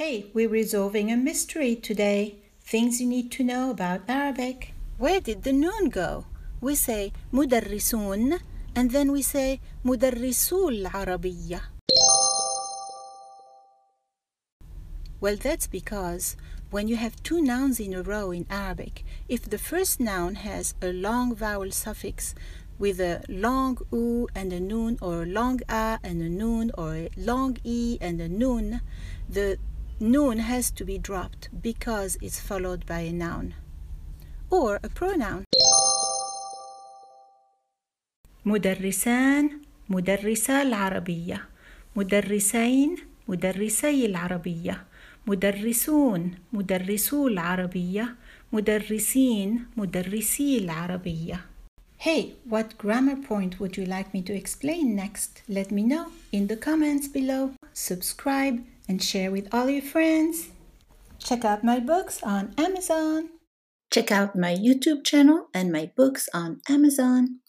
Hey, we're resolving a mystery today. Things you need to know about Arabic. Where did the noon go? We say مدرسون and then we say مدرسو العربية. Well, that's because when you have two nouns in a row in Arabic, if the first noun has a long vowel suffix with a long u and a noon, or a long a and a noon, or a long e and a noon, the noon has to be dropped because it's followed by a noun or a pronoun. مدرسان مدرسة العربية مدرسين مدرسي العربية مدرسون مدرسو العربية مدرسين مدرسي العربية Hey, what grammar point would you like me to explain next? Let me know in the comments below. Subscribe and share with all your friends. Check out my books on Amazon. Check out my YouTube channel and my books on Amazon.